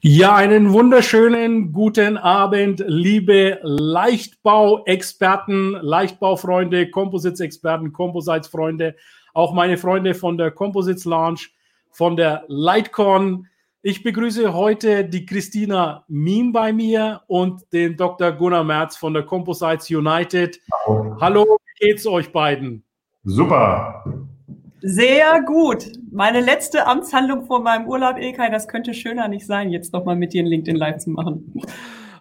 Ja, einen wunderschönen guten Abend, liebe Leichtbau-Experten, Leichtbaufreunde, Composites-Experten, Composites-Freunde, auch meine Freunde von der Composites Lounge, von der Lightcon. Ich begrüße heute die Christina Miem bei mir und den Dr. Gunnar Merz von der Composites United. Hallo, Hallo wie geht's euch beiden? Super. Sehr gut. Meine letzte Amtshandlung vor meinem Urlaub, Ilkay, das könnte schöner nicht sein, jetzt nochmal mit dir ein LinkedIn Live zu machen.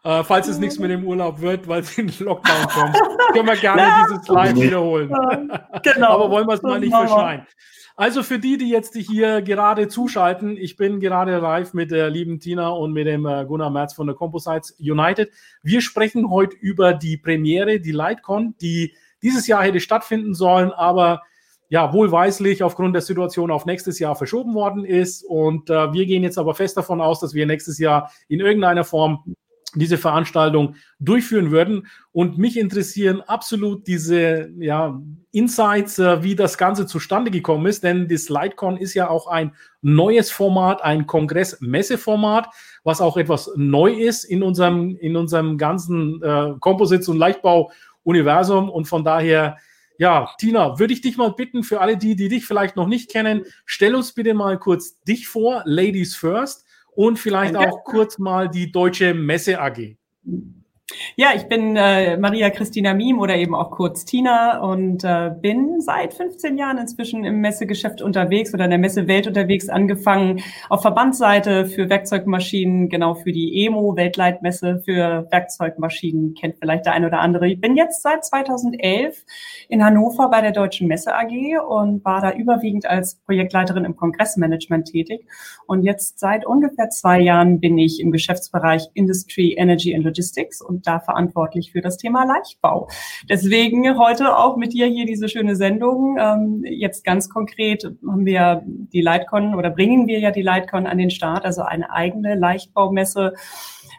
Äh, falls es nichts mit dem Urlaub wird, weil es in den Lockdown kommt, können wir gerne ja. dieses Live wiederholen. genau. Aber wollen wir es mal nicht verschneien. Also für die, die jetzt hier gerade zuschalten, ich bin gerade live mit der lieben Tina und mit dem äh, Gunnar Merz von der Composites United. Wir sprechen heute über die Premiere, die Lightcon, die dieses Jahr hätte stattfinden sollen, aber ja, wohlweislich aufgrund der Situation auf nächstes Jahr verschoben worden ist. Und äh, wir gehen jetzt aber fest davon aus, dass wir nächstes Jahr in irgendeiner Form diese Veranstaltung durchführen würden. Und mich interessieren absolut diese ja, Insights, äh, wie das Ganze zustande gekommen ist. Denn das Lightcon ist ja auch ein neues Format, ein Kongress-Messeformat, was auch etwas neu ist in unserem, in unserem ganzen äh, Composites- und Leichtbau-Universum. Und von daher ja, Tina, würde ich dich mal bitten, für alle die, die dich vielleicht noch nicht kennen, stell uns bitte mal kurz dich vor, Ladies First, und vielleicht auch kurz mal die Deutsche Messe AG. Ja, ich bin äh, Maria Christina Miem oder eben auch kurz Tina und äh, bin seit 15 Jahren inzwischen im Messegeschäft unterwegs oder in der Messewelt unterwegs, angefangen auf Verbandsseite für Werkzeugmaschinen, genau für die EMO, Weltleitmesse für Werkzeugmaschinen, kennt vielleicht der eine oder andere. Ich bin jetzt seit 2011 in Hannover bei der Deutschen Messe AG und war da überwiegend als Projektleiterin im Kongressmanagement tätig. Und jetzt seit ungefähr zwei Jahren bin ich im Geschäftsbereich Industry, Energy and Logistics und da verantwortlich für das Thema Leichtbau. Deswegen heute auch mit dir hier diese schöne Sendung. Ähm, jetzt ganz konkret haben wir die Lightcon oder bringen wir ja die Lightcon an den Start, also eine eigene Leichtbaumesse.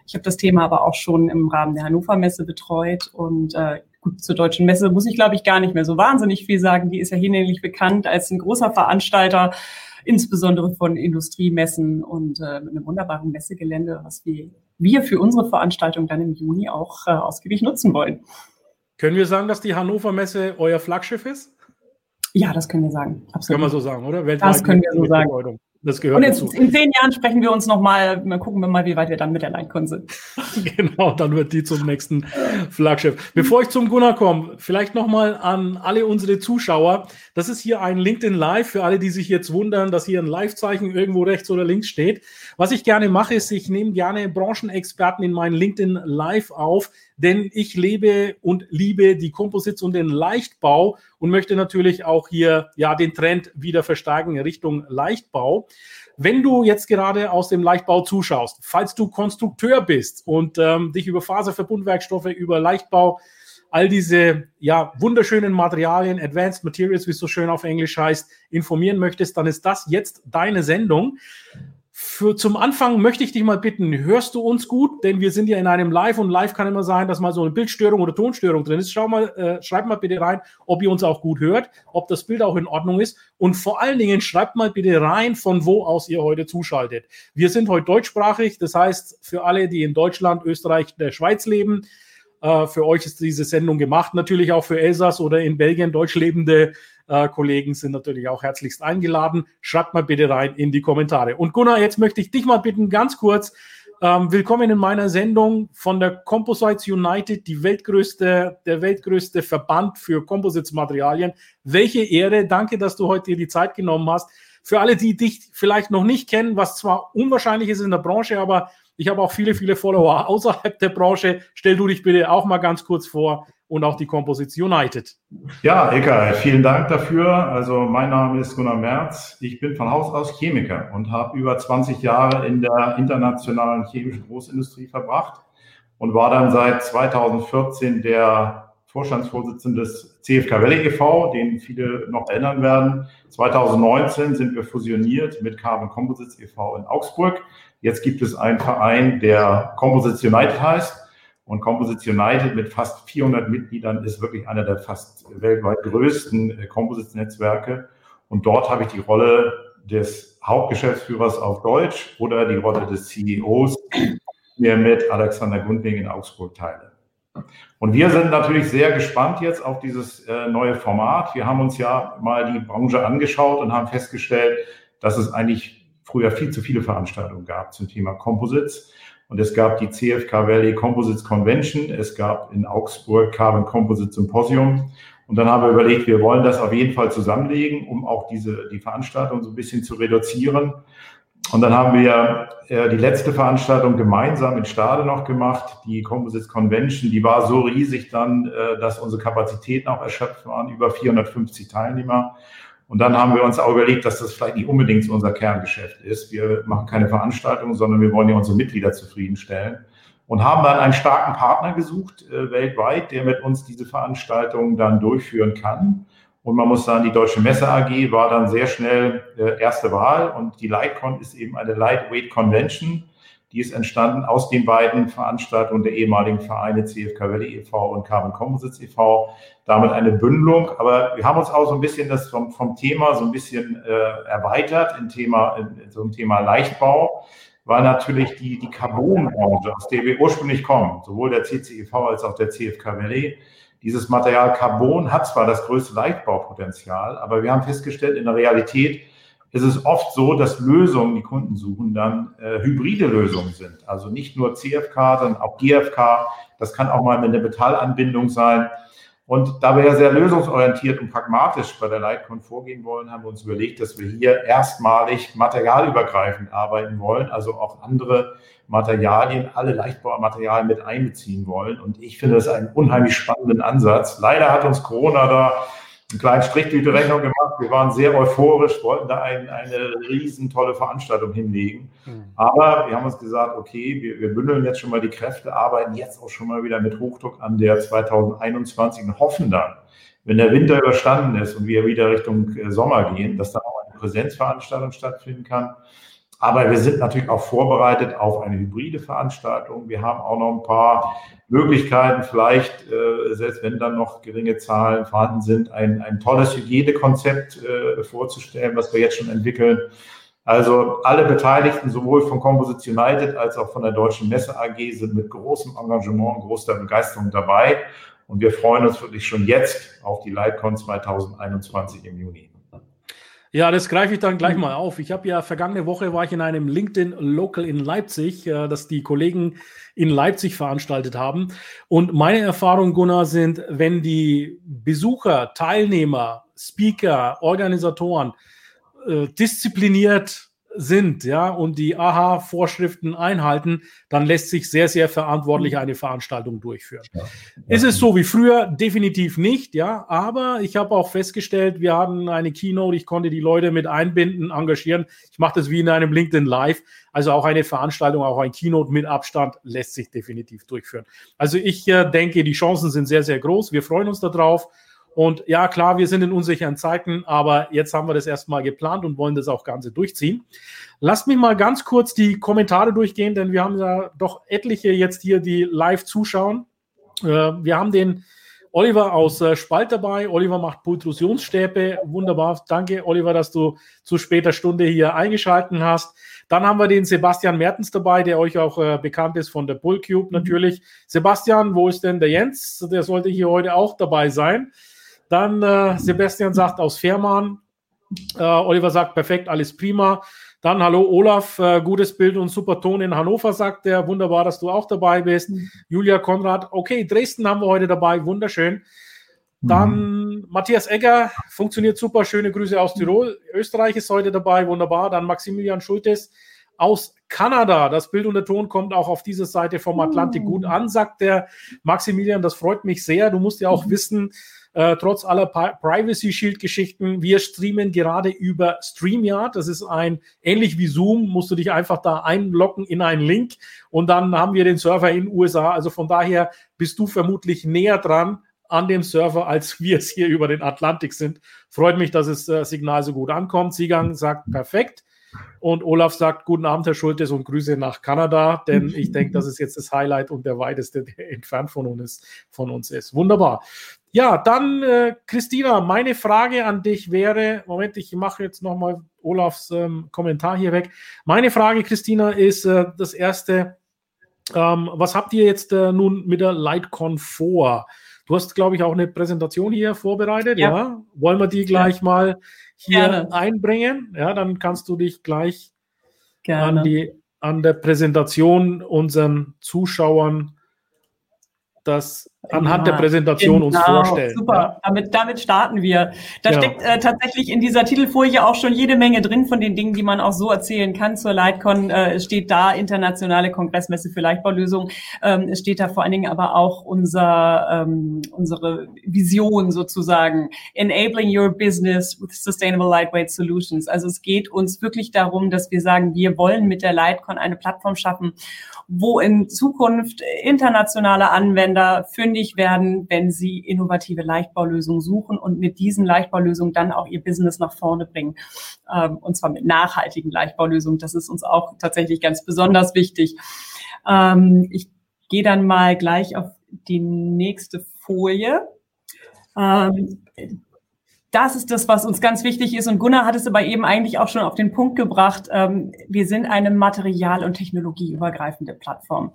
Ich habe das Thema aber auch schon im Rahmen der Hannover Messe betreut und äh, zur deutschen Messe muss ich, glaube ich, gar nicht mehr so wahnsinnig viel sagen. Die ist ja hinlänglich bekannt als ein großer Veranstalter insbesondere von Industriemessen und äh, mit einem wunderbaren Messegelände, was wir, wir für unsere Veranstaltung dann im Juni auch äh, ausgiebig nutzen wollen. Können wir sagen, dass die Hannover Messe euer Flaggschiff ist? Ja, das können wir sagen. Absolut. Können wir so sagen, oder? Weltweit das können wir so sagen. Das gehört Und jetzt, dazu. in zehn Jahren sprechen wir uns nochmal, gucken wir mal, wie weit wir dann mit der Leitkon sind. genau, dann wird die zum nächsten Flaggschiff. Bevor ich zum Gunnar komme, vielleicht nochmal an alle unsere Zuschauer. Das ist hier ein LinkedIn Live für alle, die sich jetzt wundern, dass hier ein Live-Zeichen irgendwo rechts oder links steht. Was ich gerne mache, ist, ich nehme gerne Branchenexperten in meinen LinkedIn Live auf, denn ich lebe und liebe die Komposition und den Leichtbau und möchte natürlich auch hier ja den Trend wieder verstärken in Richtung Leichtbau. Wenn du jetzt gerade aus dem Leichtbau zuschaust, falls du Konstrukteur bist und ähm, dich über Faserverbundwerkstoffe, über Leichtbau, all diese ja wunderschönen Materialien, Advanced Materials, wie es so schön auf Englisch heißt, informieren möchtest, dann ist das jetzt deine Sendung. Für zum Anfang möchte ich dich mal bitten, hörst du uns gut? Denn wir sind ja in einem Live und Live kann immer sein, dass mal so eine Bildstörung oder Tonstörung drin ist. Schau mal, äh, schreibt mal bitte rein, ob ihr uns auch gut hört, ob das Bild auch in Ordnung ist. Und vor allen Dingen schreibt mal bitte rein, von wo aus ihr heute zuschaltet. Wir sind heute deutschsprachig, das heißt, für alle, die in Deutschland, Österreich, der Schweiz leben, äh, für euch ist diese Sendung gemacht. Natürlich auch für Elsass oder in Belgien deutsch lebende äh, Kollegen sind natürlich auch herzlichst eingeladen. Schreibt mal bitte rein in die Kommentare. Und Gunnar, jetzt möchte ich dich mal bitten, ganz kurz, ähm, willkommen in meiner Sendung von der Composites United, die weltgrößte, der weltgrößte Verband für Composites-Materialien. Welche Ehre, danke, dass du heute dir die Zeit genommen hast. Für alle, die dich vielleicht noch nicht kennen, was zwar unwahrscheinlich ist in der Branche, aber ich habe auch viele, viele Follower außerhalb der Branche. Stell du dich bitte auch mal ganz kurz vor. und auch die Composites United. Ja, Eka, vielen Dank dafür. Also mein Name ist Gunnar Merz. Ich bin von Haus aus Chemiker und habe über 20 Jahre in der internationalen chemischen Großindustrie verbracht und war dann seit 2014 der Vorstandsvorsitzende des CFK Valley e.V., den viele noch erinnern werden. 2019 sind wir fusioniert mit Carbon Composites e.V. in Augsburg. Jetzt gibt es einen Verein, der Composites United heißt. Und Composites United mit fast 400 Mitgliedern ist wirklich einer der fast weltweit größten äh, Composites-Netzwerke. Und dort habe ich die Rolle des Hauptgeschäftsführers auf Deutsch oder die Rolle des CEOs, die mir mit Alexander Gundling in Augsburg teile. Und wir sind natürlich sehr gespannt jetzt auf dieses äh, neue Format. Wir haben uns ja mal die Branche angeschaut und haben festgestellt, dass es eigentlich früher viel zu viele Veranstaltungen gab zum Thema Composites. Und es gab die CFK Valley Composites Convention, es gab in Augsburg Carbon Composite Symposium. Und dann haben wir überlegt, wir wollen das auf jeden Fall zusammenlegen, um auch diese, die Veranstaltung so ein bisschen zu reduzieren. Und dann haben wir äh, die letzte Veranstaltung gemeinsam in Stade noch gemacht, die Composites Convention. Die war so riesig dann, äh, dass unsere Kapazitäten auch erschöpft waren, über 450 Teilnehmer. Und dann haben wir uns auch überlegt, dass das vielleicht nicht unbedingt unser Kerngeschäft ist. Wir machen keine Veranstaltungen, sondern wir wollen ja unsere Mitglieder zufriedenstellen. Und haben dann einen starken Partner gesucht äh, weltweit, der mit uns diese Veranstaltungen dann durchführen kann. Und man muss sagen, die Deutsche Messe AG war dann sehr schnell äh, erste Wahl. Und die Lightcon ist eben eine Lightweight Convention. Die ist entstanden aus den beiden Veranstaltungen der ehemaligen Vereine CFK Valley e.V. und Carbon Composites e.V. Damit eine Bündelung. Aber wir haben uns auch so ein bisschen das vom, vom Thema so ein bisschen äh, erweitert in Thema, in so ein Thema Leichtbau, weil natürlich die, die Carbonbranche, aus der wir ursprünglich kommen, sowohl der CCEV als auch der CFK Valley, dieses Material Carbon hat zwar das größte Leichtbaupotenzial, aber wir haben festgestellt, in der Realität ist es oft so, dass Lösungen, die Kunden suchen, dann äh, hybride Lösungen sind. Also nicht nur CFK, sondern auch GFK. Das kann auch mal eine Metallanbindung sein. Und da wir ja sehr lösungsorientiert und pragmatisch bei der Lightcon vorgehen wollen, haben wir uns überlegt, dass wir hier erstmalig materialübergreifend arbeiten wollen, also auch andere Materialien, alle Leichtbaumaterialien mit einbeziehen wollen. Und ich finde das einen unheimlich spannenden Ansatz. Leider hat uns Corona da einen kleinen Strich durch die Rechnung gemacht. Wir waren sehr euphorisch, wollten da ein, eine riesen tolle Veranstaltung hinlegen. Mhm. Aber wir haben uns gesagt, okay, wir, wir, bündeln jetzt schon mal die Kräfte, arbeiten jetzt auch schon mal wieder mit Hochdruck an der 2021 und hoffen dann, wenn der Winter überstanden ist und wir wieder Richtung äh, Sommer gehen, dass dann auch eine Präsenzveranstaltung stattfinden kann. Aber wir sind natürlich auch vorbereitet auf eine hybride Veranstaltung. Wir haben auch noch ein paar Möglichkeiten, vielleicht, äh, selbst wenn dann noch geringe Zahlen vorhanden sind, ein, ein tolles Hygienekonzept äh, vorzustellen, was wir jetzt schon entwickeln. Also alle Beteiligten, sowohl von Composite United als auch von der Deutschen Messe AG, sind mit großem Engagement und großer Begeisterung dabei. Und wir freuen uns wirklich schon jetzt auf die Lightcon 2021 im Juni. Ja, das greife ich dann gleich mal auf. Ich habe ja vergangene Woche war ich in einem LinkedIn Local in Leipzig, äh, das die Kollegen in Leipzig veranstaltet haben. Und meine Erfahrungen, Gunnar, sind, wenn die Besucher, Teilnehmer, Speaker, Organisatoren äh, diszipliniert sind, ja, und die AHA-Vorschriften einhalten, dann lässt sich sehr, sehr verantwortlich eine Veranstaltung durchführen. Ja. Ist es so wie früher? Definitiv nicht, ja, aber ich habe auch festgestellt, wir hatten eine Keynote, ich konnte die Leute mit einbinden, engagieren. Ich mache das wie in einem LinkedIn Live. Also auch eine Veranstaltung, auch ein Keynote mit Abstand lässt sich definitiv durchführen. Also ich äh, denke, die Chancen sind sehr, sehr groß. Wir freuen uns darauf. Und ja, klar, wir sind in unsicheren Zeiten, aber jetzt haben wir das erstmal geplant und wollen das auch Ganze durchziehen. Lasst mich mal ganz kurz die Kommentare durchgehen, denn wir haben ja doch etliche jetzt hier, die live zuschauen. Äh, wir haben den Oliver aus äh, Spalt dabei. Oliver macht Pultrusionsstäbe. Wunderbar. Danke, Oliver, dass du zu später Stunde hier eingeschalten hast. Dann haben wir den Sebastian Mertens dabei, der euch auch äh, bekannt ist von der Bullcube natürlich. Mhm. Sebastian, wo ist denn der Jens? Der sollte hier heute auch dabei sein. Dann äh, Sebastian sagt aus Fährmann. Äh, Oliver sagt perfekt, alles prima. Dann hallo Olaf, äh, gutes Bild und super Ton in Hannover, sagt er. Wunderbar, dass du auch dabei bist. Mhm. Julia Konrad, okay, Dresden haben wir heute dabei, wunderschön. Dann mhm. Matthias Egger, funktioniert super, schöne Grüße aus Tirol. Österreich ist heute dabei, wunderbar. Dann Maximilian Schultes aus Kanada. Das Bild und der Ton kommt auch auf dieser Seite vom Atlantik gut an, sagt der Maximilian. Das freut mich sehr. Du musst ja auch wissen, äh, trotz aller Privacy Shield Geschichten, wir streamen gerade über StreamYard. Das ist ein ähnlich wie Zoom, musst du dich einfach da einloggen in einen Link und dann haben wir den Server in den USA. Also von daher bist du vermutlich näher dran an dem Server, als wir es hier über den Atlantik sind. Freut mich, dass das äh, Signal so gut ankommt. Siegang sagt perfekt. Und Olaf sagt, guten Abend, Herr Schultes, und Grüße nach Kanada, denn ich denke, das ist jetzt das Highlight und der weiteste, der entfernt von uns, von uns ist. Wunderbar. Ja, dann, äh, Christina, meine Frage an dich wäre, Moment, ich mache jetzt nochmal Olafs ähm, Kommentar hier weg. Meine Frage, Christina, ist äh, das erste, ähm, was habt ihr jetzt äh, nun mit der LightCon vor? Du hast, glaube ich, auch eine Präsentation hier vorbereitet. Ja. ja? Wollen wir die gleich ja. mal hier Gerne. einbringen? Ja, dann kannst du dich gleich Gerne. an, die, an der Präsentation unseren Zuschauern das anhand ja, der Präsentation genau, uns vorstellen. Super, ja. damit, damit starten wir. Da ja. steckt äh, tatsächlich in dieser Titelfolie auch schon jede Menge drin von den Dingen, die man auch so erzählen kann. Zur Lightcon äh, steht da internationale Kongressmesse für Leichtbaulösungen. Ähm, es steht da vor allen Dingen aber auch unser, ähm, unsere Vision sozusagen. Enabling your business with sustainable lightweight solutions. Also es geht uns wirklich darum, dass wir sagen, wir wollen mit der Lightcon eine Plattform schaffen, wo in Zukunft internationale Anwender fündig werden, wenn sie innovative Leichtbaulösungen suchen und mit diesen Leichtbaulösungen dann auch ihr Business nach vorne bringen. Ähm, und zwar mit nachhaltigen Leichtbaulösungen. Das ist uns auch tatsächlich ganz besonders wichtig. Ähm, ich gehe dann mal gleich auf die nächste Folie. Das ist das, was uns ganz wichtig ist. Und Gunnar hat es aber eben eigentlich auch schon auf den Punkt gebracht. Ähm, wir sind eine material- und technologieübergreifende Plattform.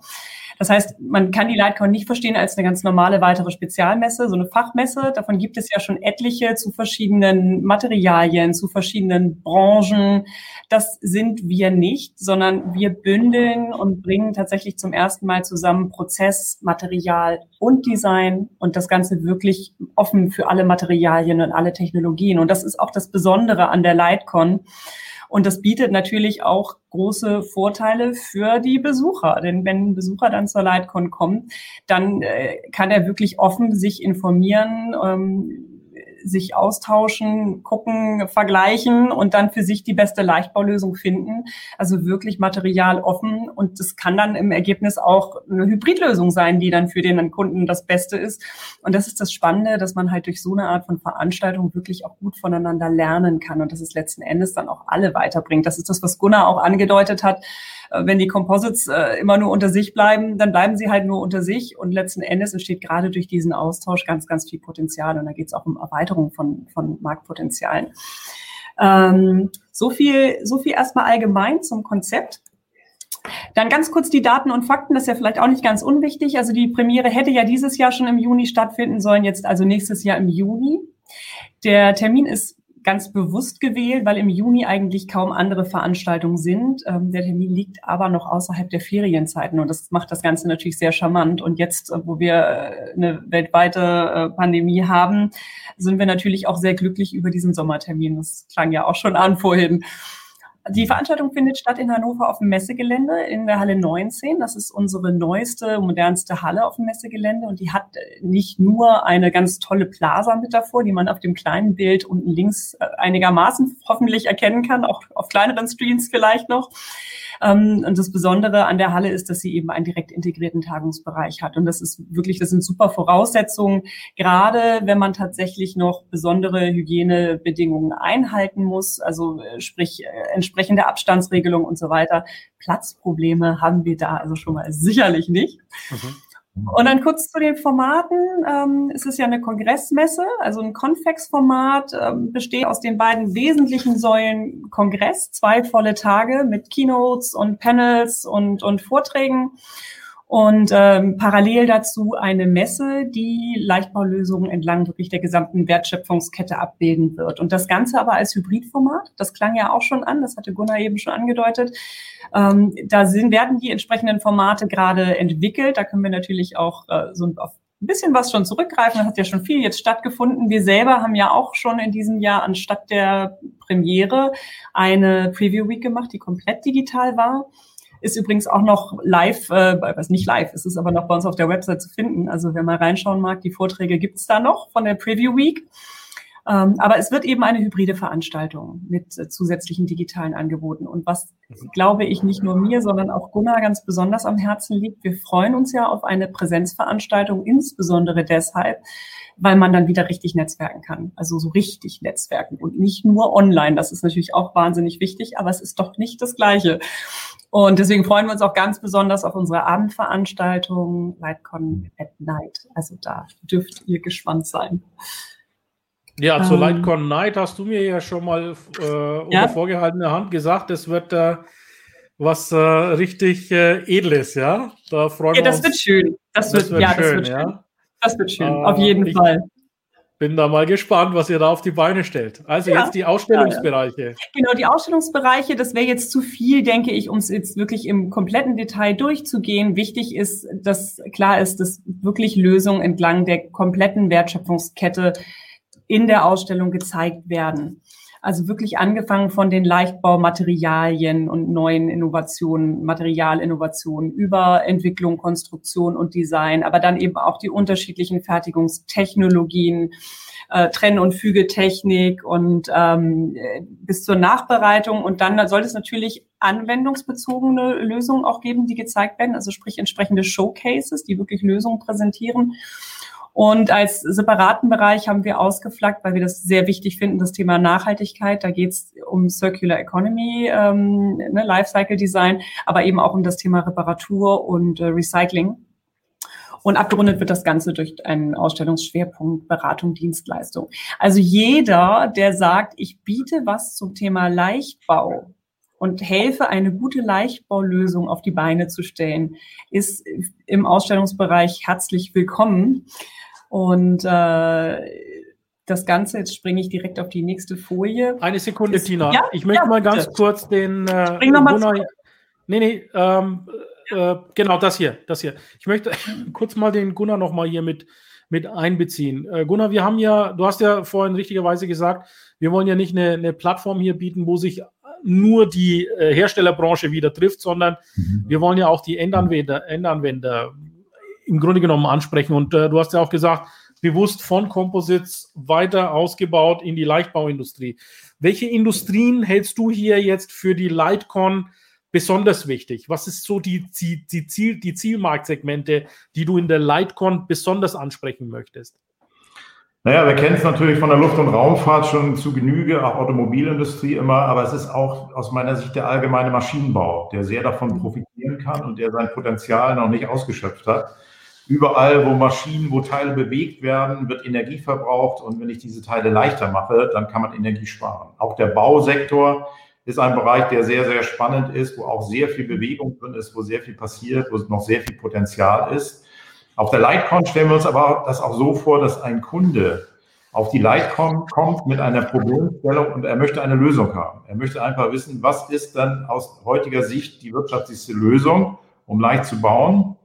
Das heißt, man kann die Lightcon nicht verstehen als eine ganz normale weitere Spezialmesse, so eine Fachmesse. Davon gibt es ja schon etliche zu verschiedenen Materialien, zu verschiedenen Branchen. Das sind wir nicht, sondern wir bündeln und bringen tatsächlich zum ersten Mal zusammen Prozess, Material und Design und das Ganze wirklich offen für alle Materialien und alle Technologien. Und das ist auch das Besondere an der Lightcon. Und das bietet natürlich auch große Vorteile für die Besucher. Denn wenn ein Besucher dann zur Lightcon kommt, dann äh, kann er wirklich offen sich informieren, ähm, sich austauschen, gucken, vergleichen und dann für sich die beste Leichtbaulösung finden. Also wirklich materialoffen und das kann dann im Ergebnis auch eine Hybridlösung sein, die dann für den Kunden das Beste ist. Und das ist das Spannende, dass man halt durch so eine Art von Veranstaltung wirklich auch gut voneinander lernen kann und dass es letzten Endes dann auch alle weiterbringt. Das ist das, was Gunnar auch angedeutet hat äh, wenn die Composites äh, immer nur unter sich bleiben, dann bleiben sie halt nur unter sich und letzten Endes entsteht gerade durch diesen Austausch ganz, ganz viel Potenzial und da geht es auch um Erweiterung von, von Marktpotenzialen. Ähm, so viel, so viel erstmal allgemein zum Konzept. Dann ganz kurz die Daten und Fakten, das ist ja vielleicht auch nicht ganz unwichtig. Also die Premiere hätte ja dieses Jahr schon im Juni stattfinden sollen, jetzt also nächstes Jahr im Juni. Der Termin ist ganz bewusst gewählt, weil im Juni eigentlich kaum andere Veranstaltungen sind. Ähm, der Termin liegt aber noch außerhalb der Ferienzeiten und das macht das Ganze natürlich sehr charmant. Und jetzt, äh, wo wir äh, eine weltweite äh, Pandemie haben, sind wir natürlich auch sehr glücklich über diesen Sommertermin. Das klang ja auch schon an vorhin. Die Veranstaltung findet statt in Hannover auf dem Messegelände in der Halle 19. Das ist unsere neueste, modernste Halle auf dem Messegelände und die hat nicht nur eine ganz tolle Plaza mit davor, die man auf dem kleinen Bild unten links äh, einigermaßen hoffentlich erkennen kann, auch auf kleineren Screens vielleicht noch, und das Besondere an der Halle ist, dass sie eben einen direkt integrierten Tagungsbereich hat. Und das ist wirklich, das sind super Voraussetzungen, gerade wenn man tatsächlich noch besondere Hygienebedingungen einhalten muss, also äh, sprich äh, entsprechende Abstandsregelungen und so weiter. Platzprobleme haben wir da also schon mal sicherlich nicht. Mhm. Und dann kurz zu den Formaten. Ähm, es ist ja eine Kongressmesse, also ein Convex-Format, ähm, besteht aus den beiden wesentlichen Säulen Kongress, zwei volle Tage mit Keynotes und Panels und, und Vorträgen und ähm, parallel dazu eine Messe, die Leichtbaulösungen entlang wirklich der gesamten Wertschöpfungskette abbilden wird. Und das Ganze aber als Hybridformat, das klang ja auch schon an, das hatte Gunnar eben schon angedeutet. Ähm, da sind, werden die entsprechenden Formate gerade entwickelt. Da können wir natürlich auch äh, so auf ein bisschen was schon zurückgreifen. Da hat ja schon viel jetzt stattgefunden. Wir selber haben ja auch schon in diesem Jahr anstatt der Premiere eine Preview Week gemacht, die komplett digital war. Ist übrigens auch noch live, äh, was nicht live, es ist aber noch bei uns auf der Website zu finden. Also wer mal reinschauen mag, die Vorträge gibt's da noch von der Preview Week. Ähm, aber es wird eben eine hybride Veranstaltung mit äh, zusätzlichen digitalen Angeboten. Und was, glaube ich, nicht nur mir, sondern auch Gunnar ganz besonders am Herzen liegt, wir freuen uns ja auf eine Präsenzveranstaltung, insbesondere deshalb, weil man dann wieder richtig netzwerken kann. Also so richtig netzwerken und nicht nur online. Das ist natürlich auch wahnsinnig wichtig, aber es ist doch nicht das Gleiche. Und deswegen freuen wir uns auch ganz besonders auf unsere Abendveranstaltung Lightcon at Night. Also da dürft ihr gespannt sein. Ja, zur ähm, Lightcon Night hast du mir ja schon mal äh, ja? vorgehaltener Hand gesagt, es wird äh, was äh, richtig äh, Edles, ja? Da freuen ja, wir uns. Das wird schön. Das, das wird, ja, schön, das wird schön. Ja? Das wird schön, auf jeden ich Fall. Bin da mal gespannt, was ihr da auf die Beine stellt. Also ja, jetzt die Ausstellungsbereiche. Genau, die Ausstellungsbereiche, das wäre jetzt zu viel, denke ich, um es jetzt wirklich im kompletten Detail durchzugehen. Wichtig ist, dass klar ist, dass wirklich Lösungen entlang der kompletten Wertschöpfungskette in der Ausstellung gezeigt werden. Also wirklich angefangen von den Leichtbaumaterialien und neuen Innovationen, Materialinnovationen über Entwicklung, Konstruktion und Design, aber dann eben auch die unterschiedlichen Fertigungstechnologien, äh, Trenn- und Fügetechnik und ähm, bis zur Nachbereitung. Und dann soll es natürlich anwendungsbezogene Lösungen auch geben, die gezeigt werden, also sprich entsprechende Showcases, die wirklich Lösungen präsentieren. Und als separaten Bereich haben wir ausgeflaggt, weil wir das sehr wichtig finden, das Thema Nachhaltigkeit. Da geht es um Circular Economy, ähm, ne, Lifecycle Design, aber eben auch um das Thema Reparatur und äh, Recycling. Und abgerundet wird das Ganze durch einen Ausstellungsschwerpunkt Beratung, Dienstleistung. Also jeder, der sagt, ich biete was zum Thema Leichtbau und helfe, eine gute Leichtbaulösung auf die Beine zu stellen, ist im Ausstellungsbereich herzlich willkommen. Und äh, das Ganze, jetzt springe ich direkt auf die nächste Folie. Eine Sekunde, ist, Tina. Ja, ich möchte ja, mal ganz bitte. kurz den äh, Spring noch mal Gunnar, Nee, nee, ähm, äh, genau das hier, das hier. Ich möchte kurz mal den Gunnar noch mal hier mit, mit einbeziehen. Äh, Gunnar, wir haben ja, du hast ja vorhin richtigerweise gesagt, wir wollen ja nicht eine, eine Plattform hier bieten, wo sich nur die äh, Herstellerbranche wieder trifft, sondern mhm. wir wollen ja auch die Endanwender, Endanwender im Grunde genommen ansprechen. Und äh, du hast ja auch gesagt, bewusst von Composites weiter ausgebaut in die Leichtbauindustrie. Welche Industrien hältst du hier jetzt für die Lightcon besonders wichtig? Was ist so die, die, die, Ziel, die Zielmarktsegmente, die du in der Lightcon besonders ansprechen möchtest? Naja, wir kennen es natürlich von der Luft- und Raumfahrt schon zu Genüge, auch Automobilindustrie immer, aber es ist auch aus meiner Sicht der allgemeine Maschinenbau, der sehr davon profitieren kann und der sein Potenzial noch nicht ausgeschöpft hat. Überall, wo Maschinen, wo Teile bewegt werden, wird Energie verbraucht. Und wenn ich diese Teile leichter mache, dann kann man Energie sparen. Auch der Bausektor ist ein Bereich, der sehr, sehr spannend ist, wo auch sehr viel Bewegung drin ist, wo sehr viel passiert, wo noch sehr viel Potenzial ist. Auf der Lightcon stellen wir uns aber das auch so vor, dass ein Kunde auf die Lightcon kommt mit einer Problemstellung und er möchte eine Lösung haben. Er möchte einfach wissen, was ist dann aus heutiger Sicht die wirtschaftlichste Lösung, um leicht zu bauen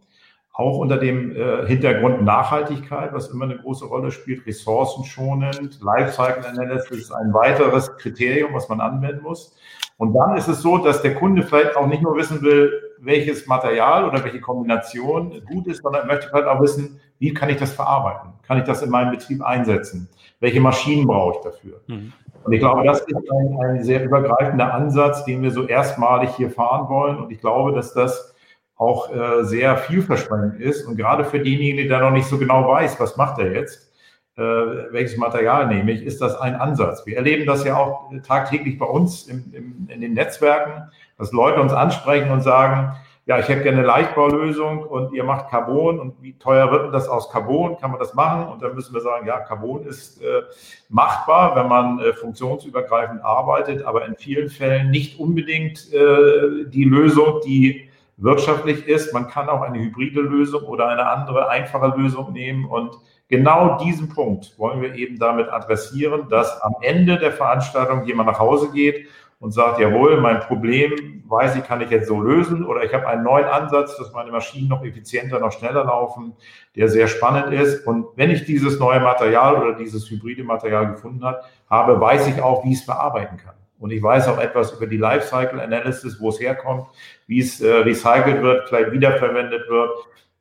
auch unter dem äh, Hintergrund Nachhaltigkeit, was immer eine große Rolle spielt, ressourcenschonend, Lifecycle Analysis ist ein weiteres Kriterium, was man anwenden muss. Und dann ist es so, dass der Kunde vielleicht auch nicht nur wissen will, welches Material oder welche Kombination gut ist, sondern möchte vielleicht auch wissen, wie kann ich das verarbeiten? Kann ich das in meinem Betrieb einsetzen? Welche Maschinen brauche ich dafür? Mhm. Und ich glaube, das ist ein, ein sehr übergreifender Ansatz, den wir so erstmalig hier fahren wollen. Und ich glaube, dass das auch äh, sehr vielversprechend ist. Und gerade für denjenigen, der noch nicht so genau weiß, was macht er jetzt, äh, welches Material nehme ich, ist das ein Ansatz. Wir erleben das ja auch tagtäglich bei uns im, im, in den Netzwerken, dass Leute uns ansprechen und sagen, ja, ich hätte gerne eine Leichtbaulösung und ihr macht Carbon und wie teuer wird denn das aus Carbon? Kann man das machen? Und dann müssen wir sagen, ja, Carbon ist äh, machbar, wenn man äh, funktionsübergreifend arbeitet, aber in vielen Fällen nicht unbedingt äh, die Lösung, die wirtschaftlich ist. Man kann auch eine hybride Lösung oder eine andere einfache Lösung nehmen. Und genau diesen Punkt wollen wir eben damit adressieren, dass am Ende der Veranstaltung jemand nach Hause geht und sagt, jawohl, mein Problem weiß ich, kann ich jetzt so lösen oder ich habe einen neuen Ansatz, dass meine Maschinen noch effizienter, noch schneller laufen, der sehr spannend ist. Und wenn ich dieses neue Material oder dieses hybride Material gefunden habe, weiß ich auch, wie ich es bearbeiten kann. Und ich weiß auch etwas über die Lifecycle Analysis, wo es herkommt, wie es äh, recycelt wird, vielleicht wiederverwendet wird.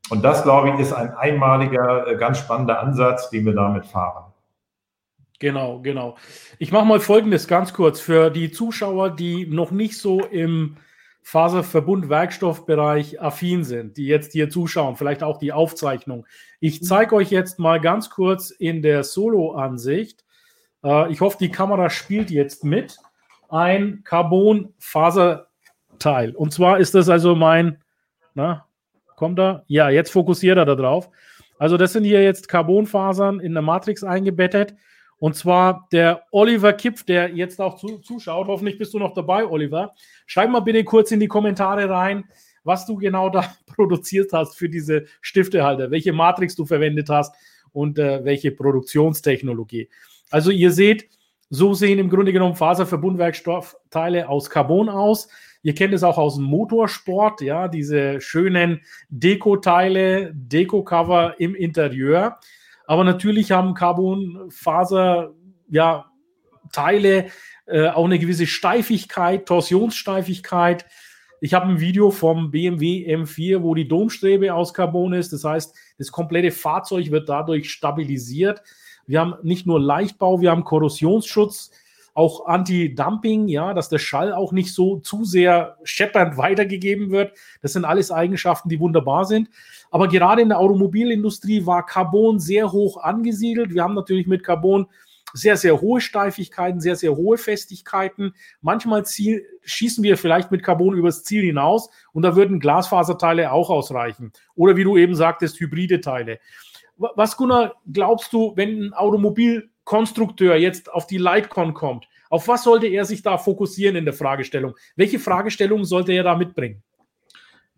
Und das, glaube ich, ist ein einmaliger, äh, ganz spannender Ansatz, den wir damit fahren. Genau, genau. Ich mache mal Folgendes ganz kurz für die Zuschauer, die noch nicht so im Faserverbund-Werkstoffbereich affin sind, die jetzt hier zuschauen, vielleicht auch die Aufzeichnung. Ich zeige euch jetzt mal ganz kurz in der Solo-Ansicht. Äh, ich hoffe, die Kamera spielt jetzt mit. Ein Carbon-Faserteil. Und zwar ist das also mein, na, kommt da? Ja, jetzt fokussiert er da drauf. Also das sind hier jetzt Carbonfasern in der Matrix eingebettet. Und zwar der Oliver Kipf, der jetzt auch zu, zuschaut. Hoffentlich bist du noch dabei, Oliver. Schreib mal bitte kurz in die Kommentare rein, was du genau da produziert hast für diese Stiftehalter, welche Matrix du verwendet hast und äh, welche Produktionstechnologie. Also ihr seht, so sehen im Grunde genommen Faserverbundwerkstoffteile aus Carbon aus. Ihr kennt es auch aus dem Motorsport, ja, diese schönen Deko-Teile, Deko-Cover im Interieur. Aber natürlich haben Carbonfaser ja Teile äh, auch eine gewisse Steifigkeit, Torsionssteifigkeit. Ich habe ein Video vom BMW M4, wo die Domstrebe aus Carbon ist. Das heißt, das komplette Fahrzeug wird dadurch stabilisiert. Wir haben nicht nur Leichtbau, wir haben Korrosionsschutz, auch Anti-Dumping, ja, dass der Schall auch nicht so zu sehr scheppernd weitergegeben wird. Das sind alles Eigenschaften, die wunderbar sind. Aber gerade in der Automobilindustrie war Carbon sehr hoch angesiedelt. Wir haben natürlich mit Carbon sehr, sehr hohe Steifigkeiten, sehr, sehr hohe Festigkeiten. Manchmal Ziel, schießen wir vielleicht mit Carbon übers Ziel hinaus und da würden Glasfaserteile auch ausreichen. Oder wie du eben sagtest, hybride Teile. Was, Gunnar, glaubst du, wenn ein Automobilkonstrukteur jetzt auf die Lightcon kommt, auf was sollte er sich da fokussieren in der Fragestellung? Welche Fragestellungen sollte er da mitbringen?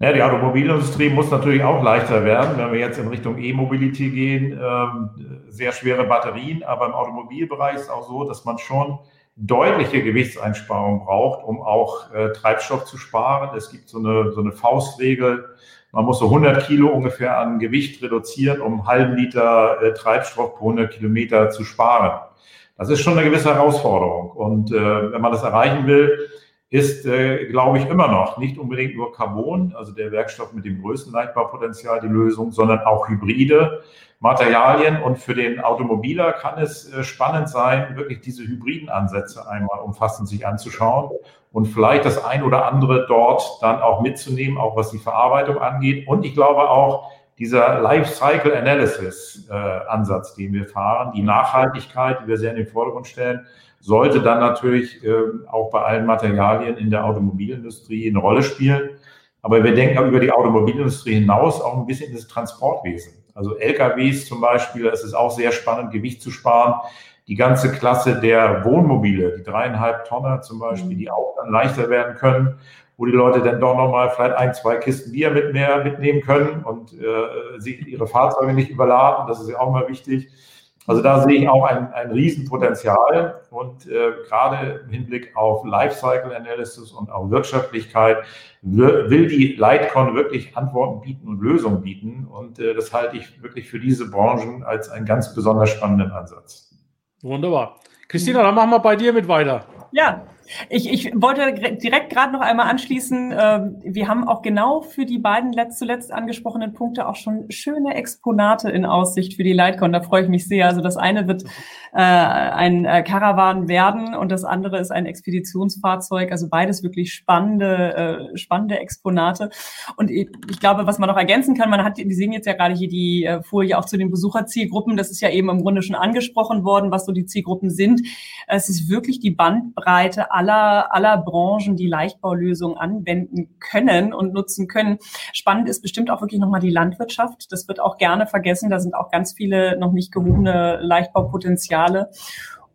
Ja, die Automobilindustrie muss natürlich auch leichter werden, wenn wir jetzt in Richtung E-Mobility gehen. Ähm, sehr schwere Batterien, aber im Automobilbereich ist auch so, dass man schon deutliche Gewichtseinsparungen braucht, um auch äh, Treibstoff zu sparen. Es gibt so eine, so eine Faustregel. Man muss so 100 Kilo ungefähr an Gewicht reduzieren, um einen halben Liter äh, Treibstoff pro 100 Kilometer zu sparen. Das ist schon eine gewisse Herausforderung. Und äh, wenn man das erreichen will, ist, äh, glaube ich, immer noch nicht unbedingt nur Carbon, also der Werkstoff mit dem größten Leichtbaupotenzial, die Lösung, sondern auch hybride Materialien. Und für den Automobiler kann es äh, spannend sein, wirklich diese hybriden Ansätze einmal umfassend sich anzuschauen und vielleicht das ein oder andere dort dann auch mitzunehmen, auch was die Verarbeitung angeht. Und ich glaube auch, dieser Lifecycle Analysis äh, Ansatz, den wir fahren, die Nachhaltigkeit, die wir sehr in den Vordergrund stellen, sollte dann natürlich äh, auch bei allen Materialien in der Automobilindustrie eine Rolle spielen. Aber wir denken auch über die Automobilindustrie hinaus auch ein bisschen in das Transportwesen. Also LKWs zum Beispiel, es ist auch sehr spannend, Gewicht zu sparen. Die ganze Klasse der Wohnmobile, die dreieinhalb Tonner zum Beispiel, die auch dann leichter werden können, wo die Leute dann doch nochmal vielleicht ein, zwei Kisten Bier mit mehr mitnehmen können und äh, sie ihre Fahrzeuge nicht überladen. Das ist ja auch mal wichtig. Also da sehe ich auch ein, ein Riesenpotenzial und äh, gerade im Hinblick auf Lifecycle Analysis und auch Wirtschaftlichkeit will die Lightcon wirklich Antworten bieten und Lösungen bieten und äh, das halte ich wirklich für diese Branchen als einen ganz besonders spannenden Ansatz. Wunderbar. Christina, dann machen wir bei dir mit weiter. Ja, ich, ich wollte direkt gerade noch einmal anschließen. Ähm, wir haben auch genau für die beiden letzt zuletzt angesprochenen Punkte auch schon schöne Exponate in Aussicht für die Lightcon. Da freue ich mich sehr. Also das eine wird äh, ein äh, Caravan werden und das andere ist ein Expeditionsfahrzeug. Also beides wirklich spannende, äh, spannende Exponate. Und ich, glaube, was man noch ergänzen kann, man hat, wir sehen jetzt ja gerade hier die äh, Folie auch zu den Besucherzielgruppen. Das ist ja eben im Grunde schon angesprochen worden, was so die Zielgruppen sind. Es ist wirklich die Bandbreite aller, aller Branchen, die Leichtbaulösungen anwenden können und nutzen können. Spannend ist bestimmt auch wirklich nochmal die Landwirtschaft. Das wird auch gerne vergessen. Da sind auch ganz viele noch nicht gehobene Leichtbaupotenziale.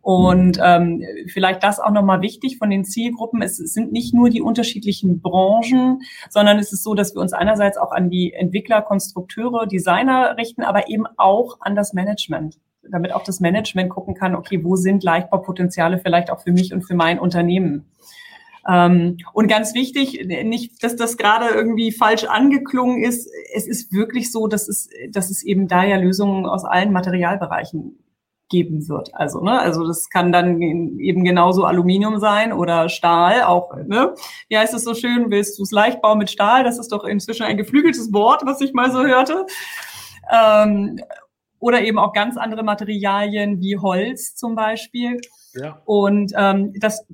Und ähm, vielleicht das auch nochmal wichtig von den Zielgruppen. Es sind nicht nur die unterschiedlichen Branchen, sondern es ist so, dass wir uns einerseits auch an die Entwickler, Konstrukteure, Designer richten, aber eben auch an das Management damit auch das Management gucken kann, okay, wo sind Leichtbaupotenziale vielleicht auch für mich und für mein Unternehmen? Ähm, und ganz wichtig, nicht, dass das gerade irgendwie falsch angeklungen ist. Es ist wirklich so, dass es, dass es eben da ja Lösungen aus allen Materialbereichen geben wird. Also, ne, also das kann dann eben genauso Aluminium sein oder Stahl, auch, ne? Wie heißt es so schön, willst du es leicht bauen mit Stahl? Das ist doch inzwischen ein geflügeltes Wort, was ich mal so hörte. Ähm, oder eben auch ganz andere Materialien wie Holz zum Beispiel. Ja. Und ähm, das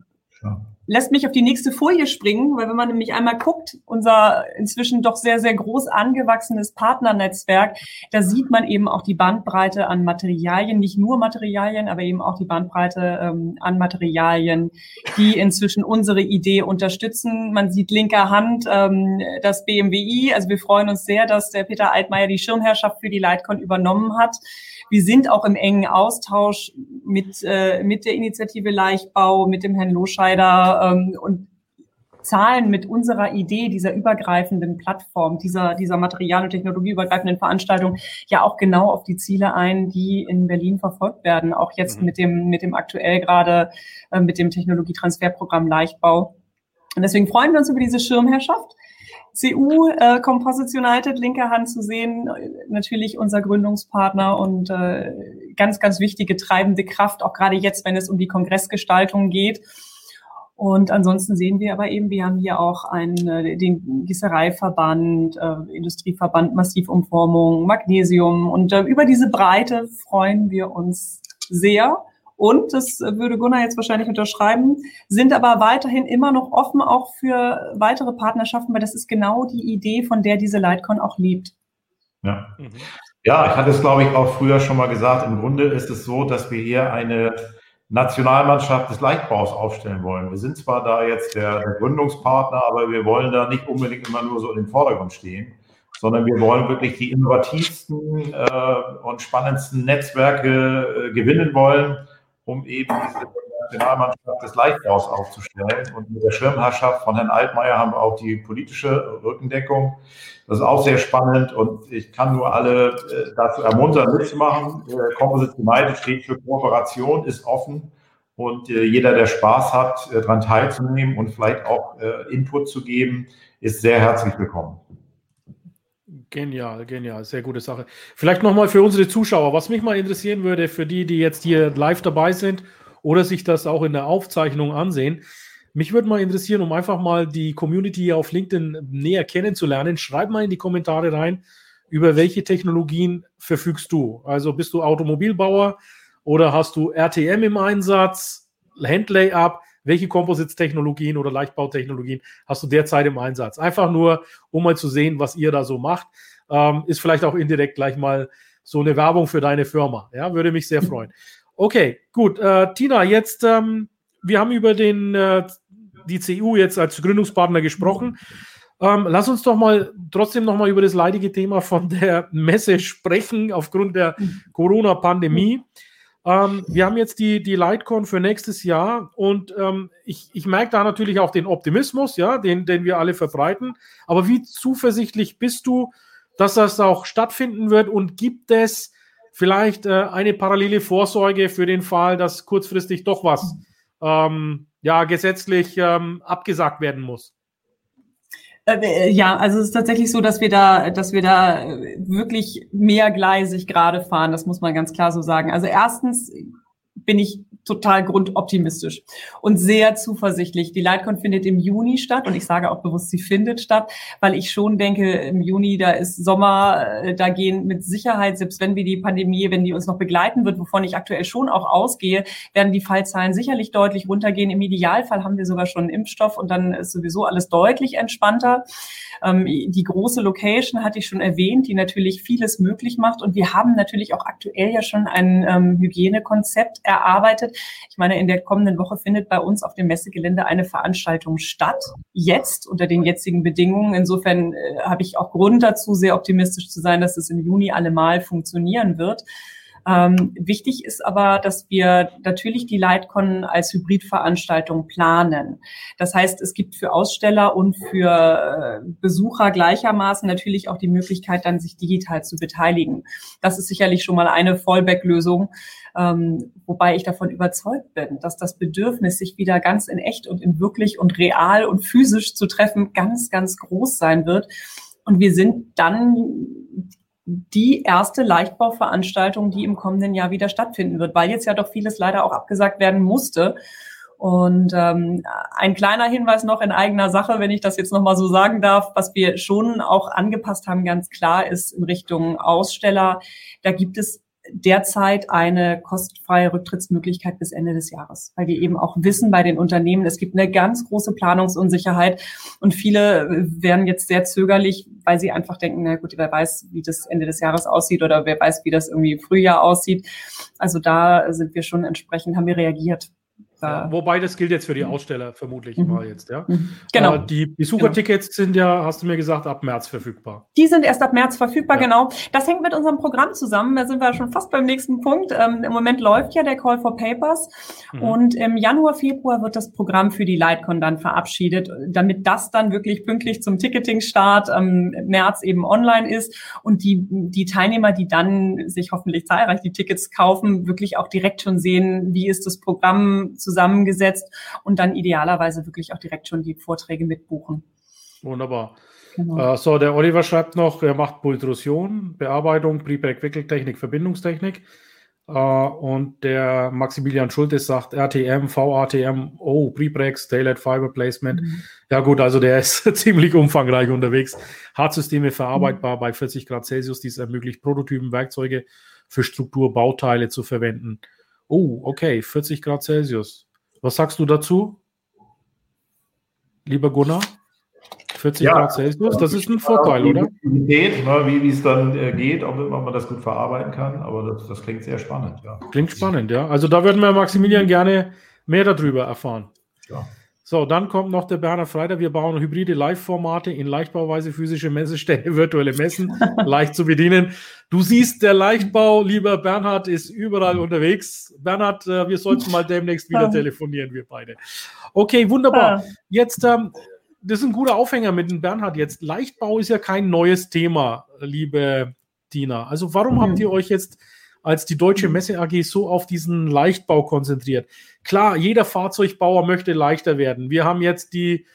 ja lässt mich auf die nächste Folie springen, weil wenn man nämlich einmal guckt, unser inzwischen doch sehr, sehr groß angewachsenes Partnernetzwerk, da sieht man eben auch die Bandbreite an Materialien, nicht nur Materialien, aber eben auch die Bandbreite ähm, an Materialien, die inzwischen unsere Idee unterstützen. Man sieht linker Hand ähm, das BMWI, also wir freuen uns sehr, dass der Peter Altmaier die Schirmherrschaft für die Lightcon übernommen hat. Wir sind auch im engen Austausch mit, äh, mit der Initiative Leichtbau, mit dem Herrn Loscheider ähm, und zahlen mit unserer Idee dieser übergreifenden Plattform, dieser, dieser Material- und technologieübergreifenden Veranstaltung ja auch genau auf die Ziele ein, die in Berlin verfolgt werden. Auch jetzt mhm. mit dem, mit dem aktuell gerade, äh, mit dem Technologietransferprogramm Leichtbau. Und deswegen freuen wir uns über diese Schirmherrschaft. CU äh, Composites United, linker Hand zu sehen, natürlich unser Gründungspartner und äh, ganz, ganz wichtige treibende Kraft, auch gerade jetzt, wenn es um die Kongressgestaltung geht. Und ansonsten sehen wir aber eben, wir haben hier auch einen, äh, den Gießereiverband, äh, Industrieverband Massivumformung, Magnesium. Und äh, über diese Breite freuen wir uns sehr. Und, das würde Gunnar jetzt wahrscheinlich unterschreiben, sind aber weiterhin immer noch offen auch für weitere Partnerschaften, weil das ist genau die Idee, von der diese Lightcon auch lebt. Ja. Mhm. Ja, ich hatte es, glaube ich, auch früher schon mal gesagt. Im Grunde ist es so, dass wir hier eine Nationalmannschaft des Leichtbaus aufstellen wollen. Wir sind zwar da jetzt der, der Gründungspartner, aber wir wollen da nicht unbedingt immer nur so in den Vordergrund stehen, sondern wir wollen wirklich die innovativsten äh, und spannendsten Netzwerke äh, gewinnen wollen um eben diese Nationalmannschaft des Leichtbaus aufzustellen. Und mit der Schirmherrschaft von Herrn Altmaier haben wir auch die politische Rückendeckung. Das ist auch sehr spannend und ich kann nur alle äh, dazu ermuntern, mitzumachen. Äh, Composite United steht für Kooperation, ist offen und äh, jeder, der Spaß hat, daran teilzunehmen und vielleicht auch Input zu geben, ist sehr herzlich willkommen. Genial, genial, sehr gute Sache. Vielleicht nochmal für unsere Zuschauer, was mich mal interessieren würde, für die, die jetzt hier live dabei sind oder sich das auch in der Aufzeichnung ansehen. Mich würde mal interessieren, um einfach mal die Community auf LinkedIn näher kennenzulernen. Schreib mal in die Kommentare rein, über welche Technologien verfügst du? Also bist du Automobilbauer oder hast du RTM im Einsatz, Handlay-Up? welche Composites-Technologien oder Leichtbautechnologien hast du derzeit im Einsatz? Einfach nur, um mal zu sehen, was ihr da so macht. Ähm, ist vielleicht auch indirekt gleich mal so eine Werbung für deine Firma. Ja, würde mich sehr freuen. Okay, gut. Äh, Tina, jetzt, ähm, wir haben über den, äh, die CU jetzt als Gründungspartner gesprochen. Ähm, lass uns doch mal trotzdem noch mal über das leidige Thema von der Messe sprechen aufgrund der Corona-Pandemie. Ähm, wir haben jetzt die, die Lightcon für nächstes Jahr und ähm, ich, ich merke da natürlich auch den Optimismus, ja, den, den wir alle verbreiten. Aber wie zuversichtlich bist du, dass das auch stattfinden wird und gibt es vielleicht äh, eine parallele Vorsorge für den Fall, dass kurzfristig doch was ähm, ja, gesetzlich ähm, abgesagt werden muss? Äh, ja, also es ist tatsächlich so, dass wir da, dass wir da wirklich mehrgleisig gerade fahren. Das muss man ganz klar so sagen. Also erstens bin ich total grundoptimistisch und sehr zuversichtlich. Die Lightcon findet im Juni statt und ich sage auch bewusst, sie findet statt, weil ich schon denke, im Juni, da ist Sommer, äh, da gehen mit Sicherheit, selbst wenn wir die Pandemie, wenn die uns noch begleiten wird, wovon ich aktuell schon auch ausgehe, werden die Fallzahlen sicherlich deutlich runtergehen. Im Idealfall haben wir sogar schon einen Impfstoff und dann ist sowieso alles deutlich entspannter. Ähm, die große Location hatte ich schon erwähnt, die natürlich vieles möglich macht. Und wir haben natürlich auch aktuell ja schon ein ähm, Hygienekonzept erarbeitet. Ich meine, in der kommenden Woche findet bei uns auf dem Messegelände eine Veranstaltung statt. Jetzt unter den jetzigen Bedingungen. Insofern äh, habe ich auch Grund dazu, sehr optimistisch zu sein, dass es im Juni allemal funktionieren wird. Ähm, wichtig ist aber, dass wir natürlich die Lightcon als Hybridveranstaltung planen. Das heißt, es gibt für Aussteller und für äh, Besucher gleichermaßen natürlich auch die Möglichkeit, dann sich digital zu beteiligen. Das ist sicherlich schon mal eine Fallback-Lösung. Ähm, wobei ich davon überzeugt bin, dass das Bedürfnis, sich wieder ganz in echt und in wirklich und real und physisch zu treffen, ganz, ganz groß sein wird. Und wir sind dann die erste Leichtbauveranstaltung, die im kommenden Jahr wieder stattfinden wird, weil jetzt ja doch vieles leider auch abgesagt werden musste. Und ähm, ein kleiner Hinweis noch in eigener Sache, wenn ich das jetzt nochmal so sagen darf, was wir schon auch angepasst haben, ganz klar ist in Richtung Aussteller. Da gibt es derzeit eine kostenfreie Rücktrittsmöglichkeit bis Ende des Jahres, weil wir eben auch wissen bei den Unternehmen, es gibt eine ganz große Planungsunsicherheit und viele werden jetzt sehr zögerlich, weil sie einfach denken, na gut, wer weiß, wie das Ende des Jahres aussieht oder wer weiß, wie das irgendwie im Frühjahr aussieht. Also da sind wir schon entsprechend, haben wir reagiert. Ja, wobei das gilt jetzt für die mhm. Aussteller vermutlich mhm. mal jetzt, ja. Mhm. Genau. Äh, die Besuchertickets genau. sind ja, hast du mir gesagt, ab März verfügbar. Die sind erst ab März verfügbar, ja. genau. Das hängt mit unserem Programm zusammen. Da sind wir schon fast beim nächsten Punkt. Ähm, Im Moment läuft ja der Call for Papers mhm. und im Januar, Februar wird das Programm für die Lightcon dann verabschiedet, damit das dann wirklich pünktlich zum Ticketing-Start im März eben online ist und die, die Teilnehmer, die dann sich hoffentlich zahlreich die Tickets kaufen, wirklich auch direkt schon sehen, wie ist das Programm zu zusammengesetzt und dann idealerweise wirklich auch direkt schon die Vorträge mitbuchen. Wunderbar. Genau. Uh, so, der Oliver schreibt noch, er macht Pultrusion, Bearbeitung, Prepack-Wickeltechnik, Verbindungstechnik. Uh, und der Maximilian Schulte sagt RTM, VATM, oh, Preprex, Daylight Fiber Placement. Mhm. Ja gut, also der ist ziemlich umfangreich unterwegs. Hartsysteme verarbeitbar mhm. bei 40 Grad Celsius, dies ermöglicht Prototypen, Werkzeuge für Strukturbauteile zu verwenden. Oh, okay, 40 Grad Celsius. Was sagst du dazu, lieber Gunnar? 40 ja, Grad Celsius, das ist ein Vorteil, oder? Ne, wie, wie es dann äh, geht, ob, ob, man das gut verarbeiten kann, aber das, das, klingt sehr spannend, ja. Klingt spannend, ja. Also da würden wir Maximilian gerne mehr darüber erfahren. Ja. So, dann kommt noch der Bernhard Freiter. Wir bauen hybride Live-Formate in Leichtbauweise, physische Messestände, virtuelle Messen, leicht zu bedienen. Du siehst, der Leichtbau, lieber Bernhard, ist überall unterwegs. Bernhard, äh, wir sollten mal demnächst wieder telefonieren, wir beide. Okay, wunderbar. Jetzt, ähm, das ist ein guter Aufhänger mit dem Bernhard jetzt. Leichtbau ist ja kein neues Thema, liebe Dina. Also warum mhm. habt ihr euch jetzt als die Deutsche Messe AG so auf diesen Leichtbau konzentriert? Klar, jeder Fahrzeugbauer möchte leichter werden. Wir haben jetzt die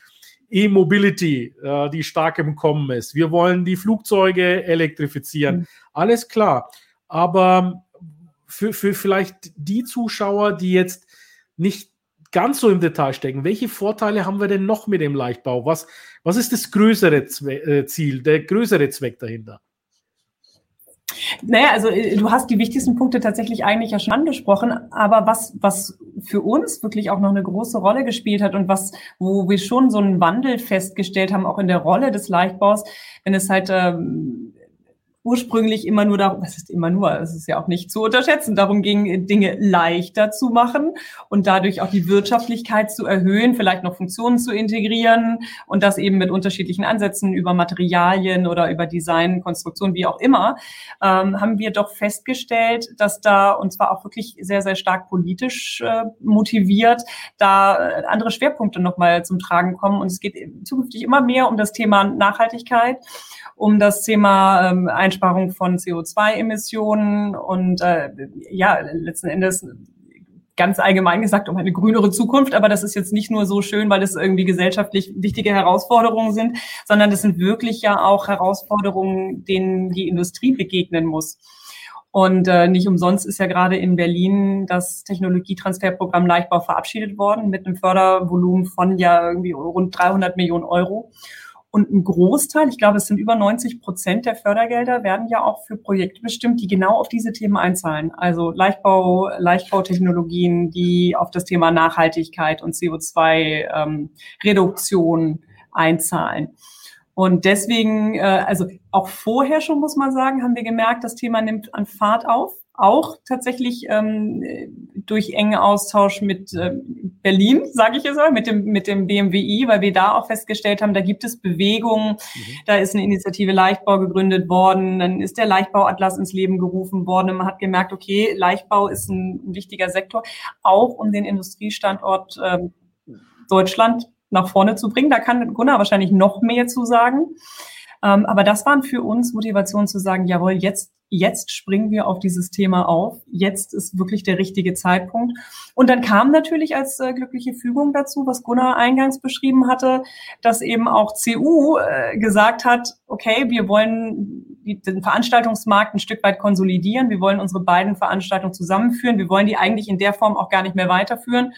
E-Mobility, äh, die stark im Kommen ist. Wir wollen die Flugzeuge elektrifizieren. Mhm. Alles klar. Aber für, für vielleicht die Zuschauer, die jetzt nicht ganz so im Detail stecken, welche Vorteile haben wir denn noch mit dem Leichtbau? Was, was ist das größere Zwe äh, Ziel, der größere Zweck dahinter? Naja, also äh, du hast die wichtigsten Punkte tatsächlich eigentlich ja schon angesprochen, aber was, was für uns wirklich auch noch eine große Rolle gespielt hat und was, wo wir schon so einen Wandel festgestellt haben, auch in der Rolle des Leichtbaus, wenn es halt ähm, ursprünglich immer nur darum, was ist immer nur, es ist ja auch nicht zu unterschätzen, darum ging, Dinge leichter zu machen und dadurch auch die Wirtschaftlichkeit zu erhöhen, vielleicht noch Funktionen zu integrieren und das eben mit unterschiedlichen Ansätzen über Materialien oder über Design, Konstruktion, wie auch immer, ähm, haben wir doch festgestellt, dass da, und zwar auch wirklich sehr, sehr stark politisch äh, motiviert, da äh, andere Schwerpunkte nochmal zum Tragen kommen. Und es geht zukünftig immer mehr um das Thema Nachhaltigkeit um das Thema ähm, Einsparung von CO2-Emissionen und äh, ja, letzten Endes ganz allgemein gesagt um eine grünere Zukunft, aber das ist jetzt nicht nur so schön, weil es irgendwie gesellschaftlich wichtige Herausforderungen sind, sondern das sind wirklich ja auch Herausforderungen, denen die Industrie begegnen muss. Und äh, nicht umsonst ist ja gerade in Berlin das Technologietransferprogramm Leichtbau verabschiedet worden mit einem Fördervolumen von ja irgendwie rund 300 Millionen Euro. Und ein Großteil, ich glaube, es sind über 90 Prozent der Fördergelder, werden ja auch für Projekte bestimmt, die genau auf diese Themen einzahlen. Also Leichtbau, Leichtbautechnologien, die auf das Thema Nachhaltigkeit und CO2-Reduktion ähm, einzahlen. Und deswegen, äh, also auch vorher schon muss man sagen, haben wir gemerkt, das Thema nimmt an Fahrt auf auch tatsächlich ähm, durch engen Austausch mit äh, Berlin, sage ich jetzt mal, mit dem, mit dem BMWI, weil wir da auch festgestellt haben, da gibt es Bewegungen. Mhm. Da ist eine Initiative Leichtbau gegründet worden, dann ist der Leichtbauatlas ins Leben gerufen worden und man hat gemerkt, okay, Leichtbau ist ein, wichtiger Sektor, auch um den Industriestandort äh, Deutschland nach vorne zu bringen. Da kann Gunnar wahrscheinlich noch mehr zu sagen. Ähm, aber das waren für uns Motivationen zu sagen, jawohl, jetzt jetzt springen wir auf dieses Thema auf, jetzt ist wirklich der richtige Zeitpunkt. Und dann kam natürlich als äh, glückliche Fügung dazu, was Gunnar eingangs beschrieben hatte, dass eben auch CU äh, gesagt hat, okay, wir wollen den Veranstaltungsmarkt ein Stück weit konsolidieren, wir wollen unsere beiden Veranstaltungen zusammenführen, wir wollen die eigentlich in der Form auch gar nicht mehr weiterführen.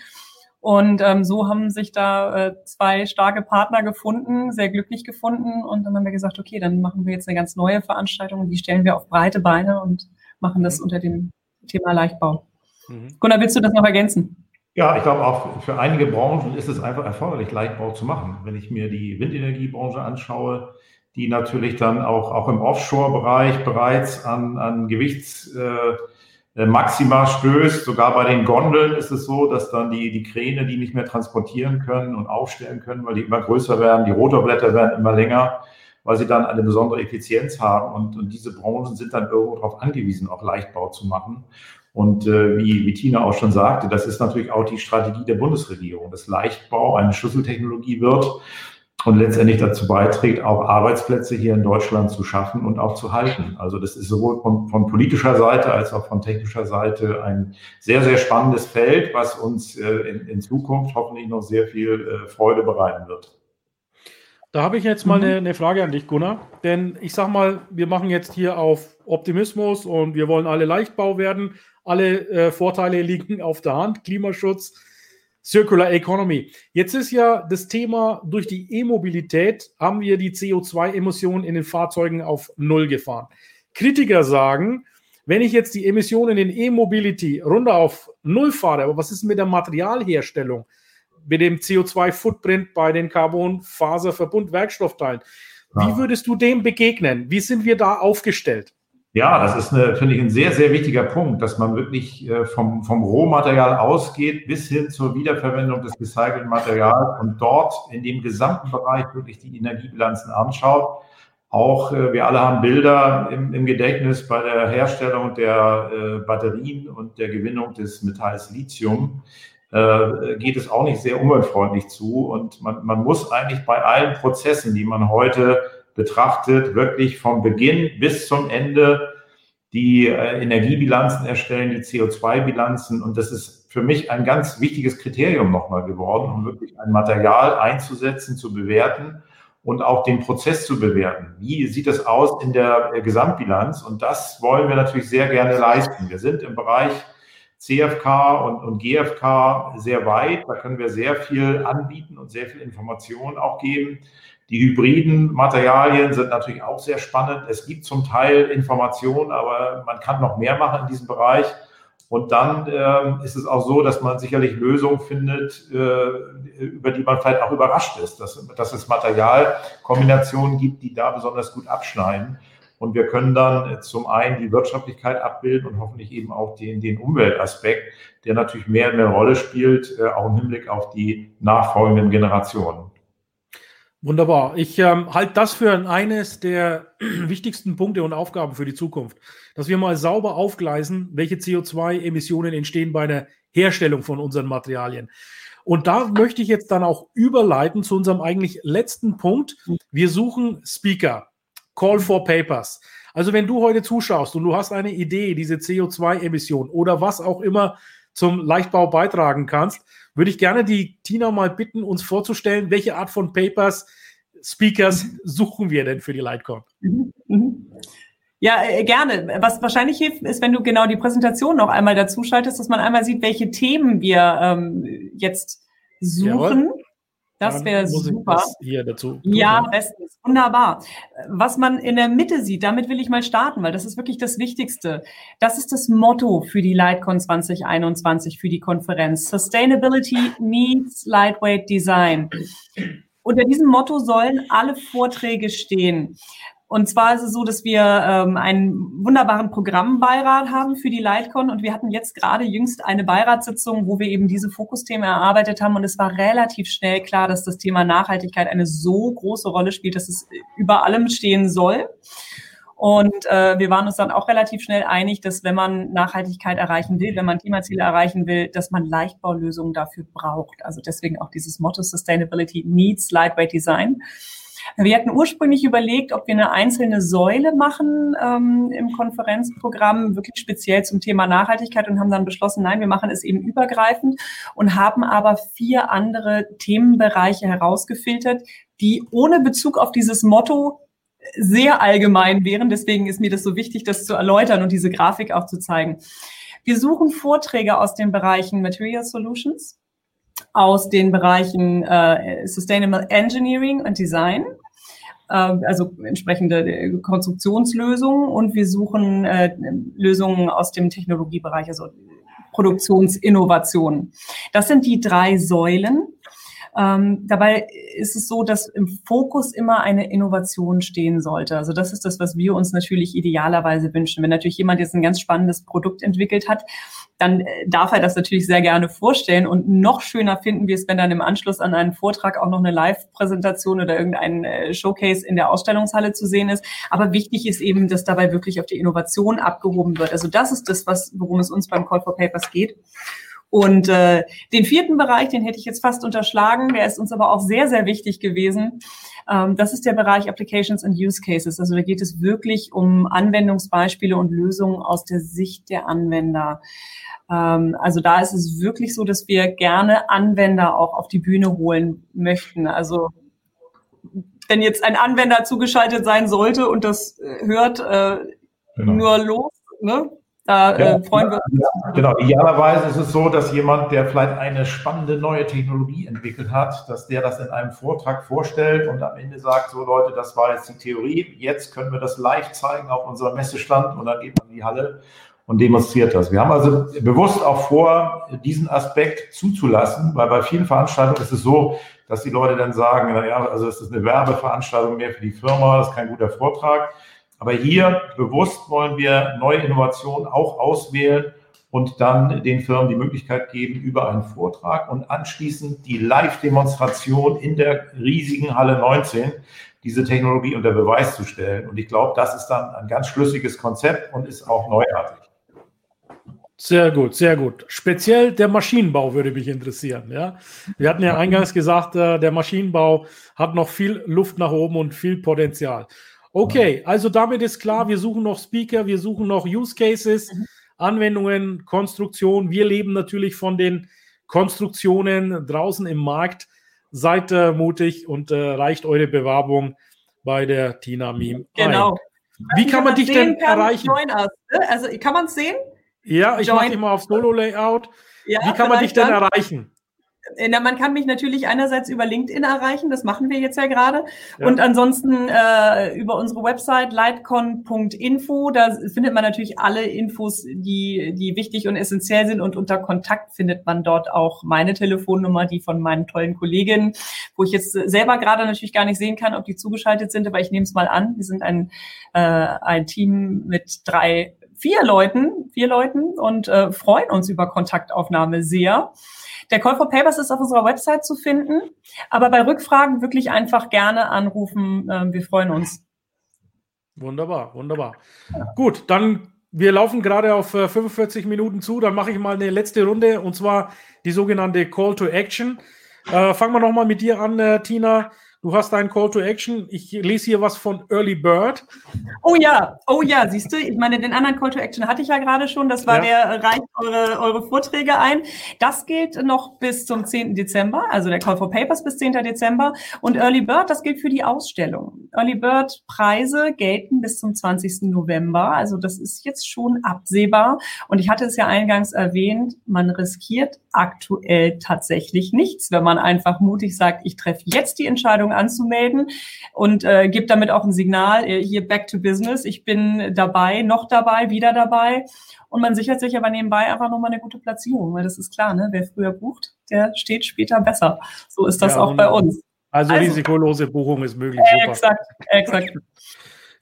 Und ähm, so haben sich da äh, zwei starke Partner gefunden, sehr glücklich gefunden. Und dann haben wir gesagt, okay, dann machen wir jetzt eine ganz neue Veranstaltung und die stellen wir auf breite Beine und machen das mhm. unter dem Thema Leichtbau. Mhm. Gunnar, willst du das noch ergänzen? Ja, ich glaube auch für einige Branchen ist es einfach erforderlich, Leichtbau zu machen. Wenn ich mir die Windenergiebranche anschaue, die natürlich dann auch, auch im Offshore-Bereich bereits an, an Gewichts... Äh, Maxima stößt. Sogar bei den Gondeln ist es so, dass dann die, die Kräne die nicht mehr transportieren können und aufstellen können, weil die immer größer werden. Die Rotorblätter werden immer länger, weil sie dann eine besondere Effizienz haben. Und, und diese Branchen sind dann irgendwo darauf angewiesen, auch Leichtbau zu machen. Und äh, wie, wie Tina auch schon sagte, das ist natürlich auch die Strategie der Bundesregierung, dass Leichtbau eine Schlüsseltechnologie wird und letztendlich dazu beiträgt, auch Arbeitsplätze hier in Deutschland zu schaffen und auch zu halten. Also das ist sowohl von, von politischer Seite als auch von technischer Seite ein sehr, sehr spannendes Feld, was uns äh, in, in, Zukunft hoffentlich noch sehr viel äh, Freude bereiten wird. Da habe ich jetzt mal mhm. eine, eine, Frage an dich, Gunnar. Denn ich sage mal, wir machen jetzt hier auf Optimismus und wir wollen alle Leichtbau werden. Alle äh, Vorteile liegen auf der Hand. Klimaschutz, Circular Economy. Jetzt ist ja das Thema, durch die E-Mobilität haben wir die CO2-Emissionen in den Fahrzeugen auf Null gefahren. Kritiker sagen, wenn ich jetzt die Emissionen in E-Mobility runter auf Null fahre, aber was ist mit der Materialherstellung, mit dem CO2-Footprint bei den Carbon-Faser-Verbund-Werkstoffteilen? Wie würdest du dem begegnen? Wie sind wir da aufgestellt? Ja, das ist, eine, finde ich, ein sehr, sehr wichtiger Punkt, dass man wirklich äh, vom, vom Rohmaterial ausgeht bis hin zur Wiederverwendung des recycelten Materials und dort in dem gesamten Bereich wirklich die Energiebilanzen anschaut. Auch äh, wir alle haben Bilder im, im Gedächtnis bei der Herstellung der äh, Batterien und der Gewinnung des Metalls Lithium. Geht es auch nicht sehr umweltfreundlich zu. Und man, man muss eigentlich bei allen Prozessen, die man heute betrachtet, wirklich vom Beginn bis zum Ende die äh, Energiebilanzen erstellen, die CO2-Bilanzen. Und das ist für mich ein ganz wichtiges Kriterium nochmal geworden, um wirklich ein Material einzusetzen, zu bewerten und auch den Prozess zu bewerten. Wie sieht es aus in der äh, Gesamtbilanz? Und das wollen wir natürlich sehr gerne leisten. Wir sind im Bereich CFK und, und GFK sehr weit. Da können wir sehr viel anbieten und sehr viel Informationen auch geben. Die hybriden Materialien sind natürlich auch sehr spannend. Es gibt zum Teil Informationen, aber man kann noch mehr machen in diesem Bereich. Und dann äh, ist es auch so, dass man sicherlich Lösungen findet, äh, über die man vielleicht auch überrascht ist, dass, dass es Materialkombinationen gibt, die da besonders gut abschneiden. Und wir können dann zum einen die Wirtschaftlichkeit abbilden und hoffentlich eben auch den, den Umweltaspekt, der natürlich mehr und mehr Rolle spielt, äh, auch im Hinblick auf die nachfolgenden Generationen. Wunderbar. Ich ähm, halte das für eines der wichtigsten Punkte und Aufgaben für die Zukunft, dass wir mal sauber aufgleisen, welche CO2-Emissionen entstehen bei der Herstellung von unseren Materialien. Und da möchte ich jetzt dann auch überleiten zu unserem eigentlich letzten Punkt. Wir suchen Speaker, Call for Papers. Also wenn du heute zuschaust und du hast eine Idee, diese CO2-Emission oder was auch immer zum Leichtbau beitragen kannst, würde ich gerne die Tina mal bitten, uns vorzustellen, welche Art von Papers, Speakers suchen wir denn für die Lightcon? Mhm, mhm. Ja, äh, gerne. Was wahrscheinlich hilft, ist, wenn du genau die Präsentation noch einmal dazu schaltest, dass man einmal sieht, welche Themen wir ähm, jetzt suchen. Jawohl. Das wäre super. hier dazu. Ja, bestens. Wunderbar. Was man in der Mitte sieht, damit will ich mal starten, weil das ist wirklich das Wichtigste. Das ist das Motto für die Lightcon 2021, für die Konferenz. Sustainability meets Lightweight Design. Unter diesem Motto sollen alle Vorträge stehen. Und zwar ist es so, dass wir ähm, einen wunderbaren Programmbeirat haben für die Lightcon und wir hatten jetzt gerade jüngst eine Beiratssitzung, wo wir eben diese Fokusthemen erarbeitet haben und es war relativ schnell klar, dass das Thema Nachhaltigkeit eine so große Rolle spielt, dass es über allem stehen soll. Und äh, wir waren uns dann auch relativ schnell einig, dass wenn man Nachhaltigkeit erreichen will, wenn man Klimaziele erreichen will, dass man Leichtbaulösungen dafür braucht. Also deswegen auch dieses Motto Sustainability needs lightweight design. Wir hatten ursprünglich überlegt, ob wir eine einzelne Säule machen ähm, im Konferenzprogramm, wirklich speziell zum Thema Nachhaltigkeit und haben dann beschlossen, nein, wir machen es eben übergreifend und haben aber vier andere Themenbereiche herausgefiltert, die ohne Bezug auf dieses Motto sehr allgemein wären. Deswegen ist mir das so wichtig, das zu erläutern und diese Grafik auch zu zeigen. Wir suchen Vorträge aus den Bereichen Material Solutions, aus den Bereichen äh, Sustainable Engineering und Design, äh, also entsprechende äh, Konstruktionslösungen und wir suchen äh, Lösungen aus dem Technologiebereich, also Produktionsinnovationen. Das sind die drei Säulen. Ähm, dabei ist es so, dass im Fokus immer eine Innovation stehen sollte. Also das ist das, was wir uns natürlich idealerweise wünschen. Wenn natürlich jemand jetzt ein ganz spannendes Produkt entwickelt hat, dann äh, darf er das natürlich sehr gerne vorstellen. Und noch schöner finden wir es, wenn dann im Anschluss an einen Vortrag auch noch eine Live-Präsentation oder irgendein äh, Showcase in der Ausstellungshalle zu sehen ist. Aber wichtig ist eben, dass dabei wirklich auf die Innovation abgehoben wird. Also das ist das, was, worum es uns beim Call for Papers geht. Und äh, den vierten Bereich, den hätte ich jetzt fast unterschlagen, der ist uns aber auch sehr, sehr wichtig gewesen. Ähm, das ist der Bereich Applications and Use Cases. Also da geht es wirklich um Anwendungsbeispiele und Lösungen aus der Sicht der Anwender. Ähm, also da ist es wirklich so, dass wir gerne Anwender auch auf die Bühne holen möchten. Also wenn jetzt ein Anwender zugeschaltet sein sollte und das äh, hört, äh, genau. nur los, ne? Da ja, äh, freuen wir uns. Ja, genau, idealerweise ist es so, dass jemand, der vielleicht eine spannende neue Technologie entwickelt hat, dass der das in einem Vortrag vorstellt und am Ende sagt, so Leute, das war jetzt die Theorie, jetzt können wir das live zeigen auf unserem Messestand und dann geht man in die Halle und demonstriert das. Wir haben also bewusst auch vor, diesen Aspekt zuzulassen, weil bei vielen Veranstaltungen ist es so, dass die Leute dann sagen, naja, also es ist eine Werbeveranstaltung mehr für die Firma, das ist kein guter Vortrag. Aber hier bewusst wollen wir neue Innovationen auch auswählen und dann den Firmen die Möglichkeit geben, über einen Vortrag und anschließend die Live-Demonstration in der riesigen Halle 19 diese Technologie unter Beweis zu stellen. Und ich glaube, das ist dann ein ganz schlüssiges Konzept und ist auch neuartig. Sehr gut, sehr gut. Speziell der Maschinenbau würde mich interessieren. Ja? Wir hatten ja eingangs gesagt, äh, der Maschinenbau hat noch viel Luft nach oben und viel Potenzial. Okay, also damit ist klar, wir suchen noch Speaker, wir suchen noch Use Cases, mhm. Anwendungen, Konstruktion. Wir leben natürlich von den Konstruktionen draußen im Markt. Seid äh, mutig und äh, reicht eure Bewerbung bei der Tina Meme. Genau. Ein. Wie kann man dich denn erreichen? Us, ne? Also kann man es sehen? Ja, ich mache immer auf Solo-Layout. Ja, Wie kann man dich denn erreichen? Äh, na, man kann mich natürlich einerseits über LinkedIn erreichen, das machen wir jetzt ja gerade. Ja. Und ansonsten äh, über unsere Website lightcon.info, da findet man natürlich alle Infos, die, die wichtig und essentiell sind. Und unter Kontakt findet man dort auch meine Telefonnummer, die von meinen tollen Kolleginnen, wo ich jetzt selber gerade natürlich gar nicht sehen kann, ob die zugeschaltet sind, aber ich nehme es mal an. Wir sind ein, äh, ein Team mit drei, vier Leuten, vier Leuten und äh, freuen uns über Kontaktaufnahme sehr. Der Call for Papers ist auf unserer Website zu finden, aber bei Rückfragen wirklich einfach gerne anrufen. Ähm, wir freuen uns. Wunderbar, wunderbar. Gut, dann wir laufen gerade auf 45 äh, Minuten zu. Dann mache ich mal eine letzte Runde und zwar die sogenannte Call to Action. Äh, fangen wir nochmal mit dir an, äh, Tina. Du hast einen Call to Action. Ich lese hier was von Early Bird. Oh ja, oh ja, siehst du, ich meine, den anderen Call to Action hatte ich ja gerade schon. Das war ja. der reicht eure, eure Vorträge ein. Das gilt noch bis zum 10. Dezember, also der Call for Papers bis 10. Dezember. Und Early Bird, das gilt für die Ausstellung. Early Bird Preise gelten bis zum 20. November. Also das ist jetzt schon absehbar. Und ich hatte es ja eingangs erwähnt, man riskiert aktuell tatsächlich nichts, wenn man einfach mutig sagt, ich treffe jetzt die Entscheidung, Veranstaltung anzumelden und äh, gibt damit auch ein Signal, äh, hier back to business, ich bin dabei, noch dabei, wieder dabei. Und man sichert sich aber nebenbei einfach nochmal eine gute Platzierung, weil das ist klar, ne? wer früher bucht, der steht später besser. So ist das ja, auch bei uns. Also, also risikolose Buchung ist möglich. Super. Exakt, exakt.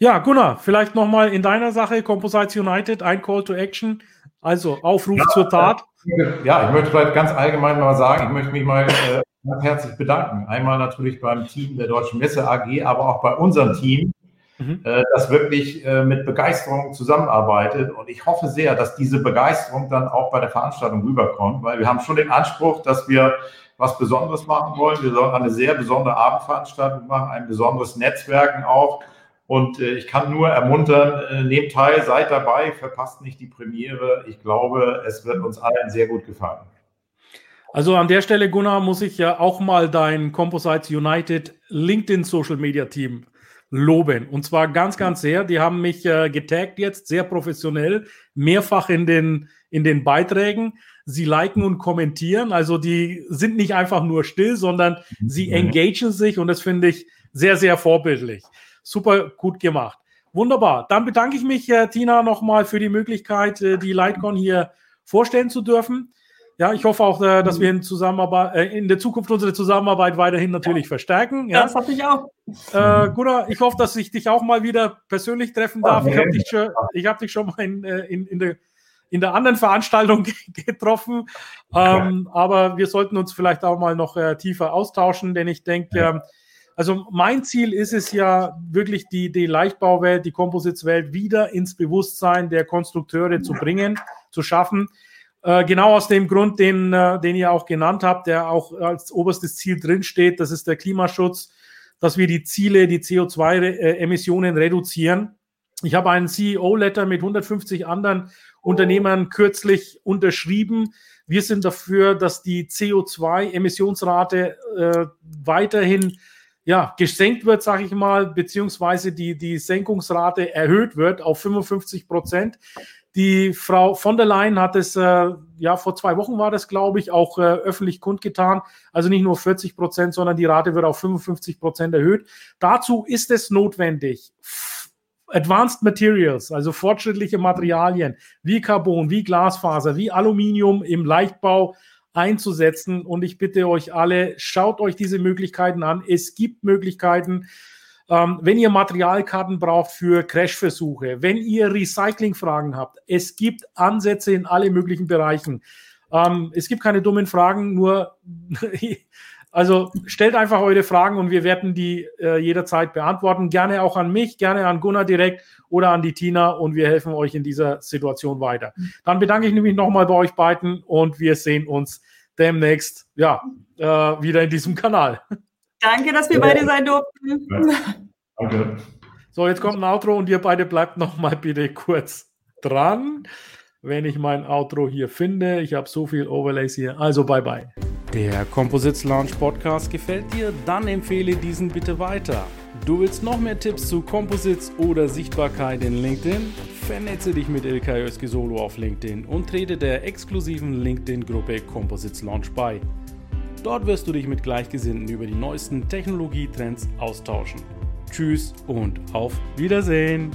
Ja, Gunnar, vielleicht nochmal in deiner Sache, Composites United, ein Call to Action, also Aufruf ja, zur Tat. Ja, ich möchte vielleicht ganz allgemein mal sagen, ich möchte mich mal äh, ganz herzlich bedanken. Einmal natürlich beim Team der Deutschen Messe AG, aber auch bei unserem Team, mhm. äh, das wirklich äh, mit Begeisterung zusammenarbeitet. Und ich hoffe sehr, dass diese Begeisterung dann auch bei der Veranstaltung rüberkommt, weil wir haben schon den Anspruch, dass wir was Besonderes machen wollen. Wir sollen eine sehr besondere Abendveranstaltung machen, ein besonderes Netzwerken auch. Und äh, ich kann nur ermuntern, nehmt teil, seid dabei, verpasst nicht die Premiere. Ich glaube, es wird uns allen sehr gut gefallen. Also an der Stelle, Gunnar, muss ich ja auch mal dein Composites United LinkedIn Social Media Team loben. Und zwar ganz, ganz sehr. Die haben mich äh, getaggt jetzt, sehr professionell, mehrfach in den, in den Beiträgen. Sie liken und kommentieren. Also die sind nicht einfach nur still, sondern sie engagieren sich und das finde ich sehr, sehr vorbildlich. Super gut gemacht. Wunderbar. Dann bedanke ich mich, äh, Tina, nochmal für die Möglichkeit, äh, die Lightcon hier vorstellen zu dürfen. Ja, ich hoffe auch, äh, dass wir in, Zusammenarbeit, äh, in der Zukunft unsere Zusammenarbeit weiterhin natürlich ja. verstärken. Ja. Das hoffe ich auch. Äh, Gunnar, ich hoffe, dass ich dich auch mal wieder persönlich treffen darf. Ich habe dich, schon, hab dich schon mal in, äh, in, in, der, in der anderen Veranstaltung getroffen. Ähm, aber wir sollten uns vielleicht auch mal noch äh, tiefer austauschen, denn ich denke, ähm, also mein Ziel ist es ja wirklich, die, die Leichtbauwelt, die Composites-Welt wieder ins Bewusstsein der Konstrukteure zu bringen, zu schaffen. Äh, genau aus dem Grund, den, äh, den ihr auch genannt habt, der auch als oberstes Ziel drinsteht, das ist der Klimaschutz, dass wir die Ziele, die CO2-Emissionen reduzieren. Ich habe einen CEO-Letter mit 150 anderen Unternehmern kürzlich unterschrieben. Wir sind dafür, dass die CO2-Emissionsrate äh, weiterhin ja, gesenkt wird, sage ich mal, beziehungsweise die, die Senkungsrate erhöht wird auf 55 Prozent. Die Frau von der Leyen hat es, äh, ja, vor zwei Wochen war das, glaube ich, auch äh, öffentlich kundgetan. Also nicht nur 40 Prozent, sondern die Rate wird auf 55 Prozent erhöht. Dazu ist es notwendig, Advanced Materials, also fortschrittliche Materialien wie Carbon, wie Glasfaser, wie Aluminium im Leichtbau einzusetzen. Und ich bitte euch alle, schaut euch diese Möglichkeiten an. Es gibt Möglichkeiten, ähm, wenn ihr Materialkarten braucht für Crashversuche, wenn ihr Recyclingfragen habt, es gibt Ansätze in alle möglichen Bereichen. Ähm, es gibt keine dummen Fragen, nur also stellt einfach eure Fragen und wir werden die äh, jederzeit beantworten. Gerne auch an mich, gerne an Gunnar direkt oder an die Tina und wir helfen euch in dieser Situation weiter. Dann bedanke ich mich nochmal bei euch beiden und wir sehen uns demnächst ja, äh, wieder in diesem Kanal. Danke, dass wir beide sein durften. danke. So, jetzt kommt ein Outro und ihr beide bleibt noch mal bitte kurz dran, wenn ich mein Outro hier finde. Ich habe so viel Overlays hier. Also, bye bye. Der Composites Launch Podcast gefällt dir? Dann empfehle diesen bitte weiter. Du willst noch mehr Tipps zu Composites oder Sichtbarkeit in LinkedIn? Vernetze dich mit Ilkay Özki Solo auf LinkedIn und trete der exklusiven LinkedIn-Gruppe Composites Launch bei. Dort wirst du dich mit Gleichgesinnten über die neuesten Technologietrends austauschen. Tschüss und auf Wiedersehen!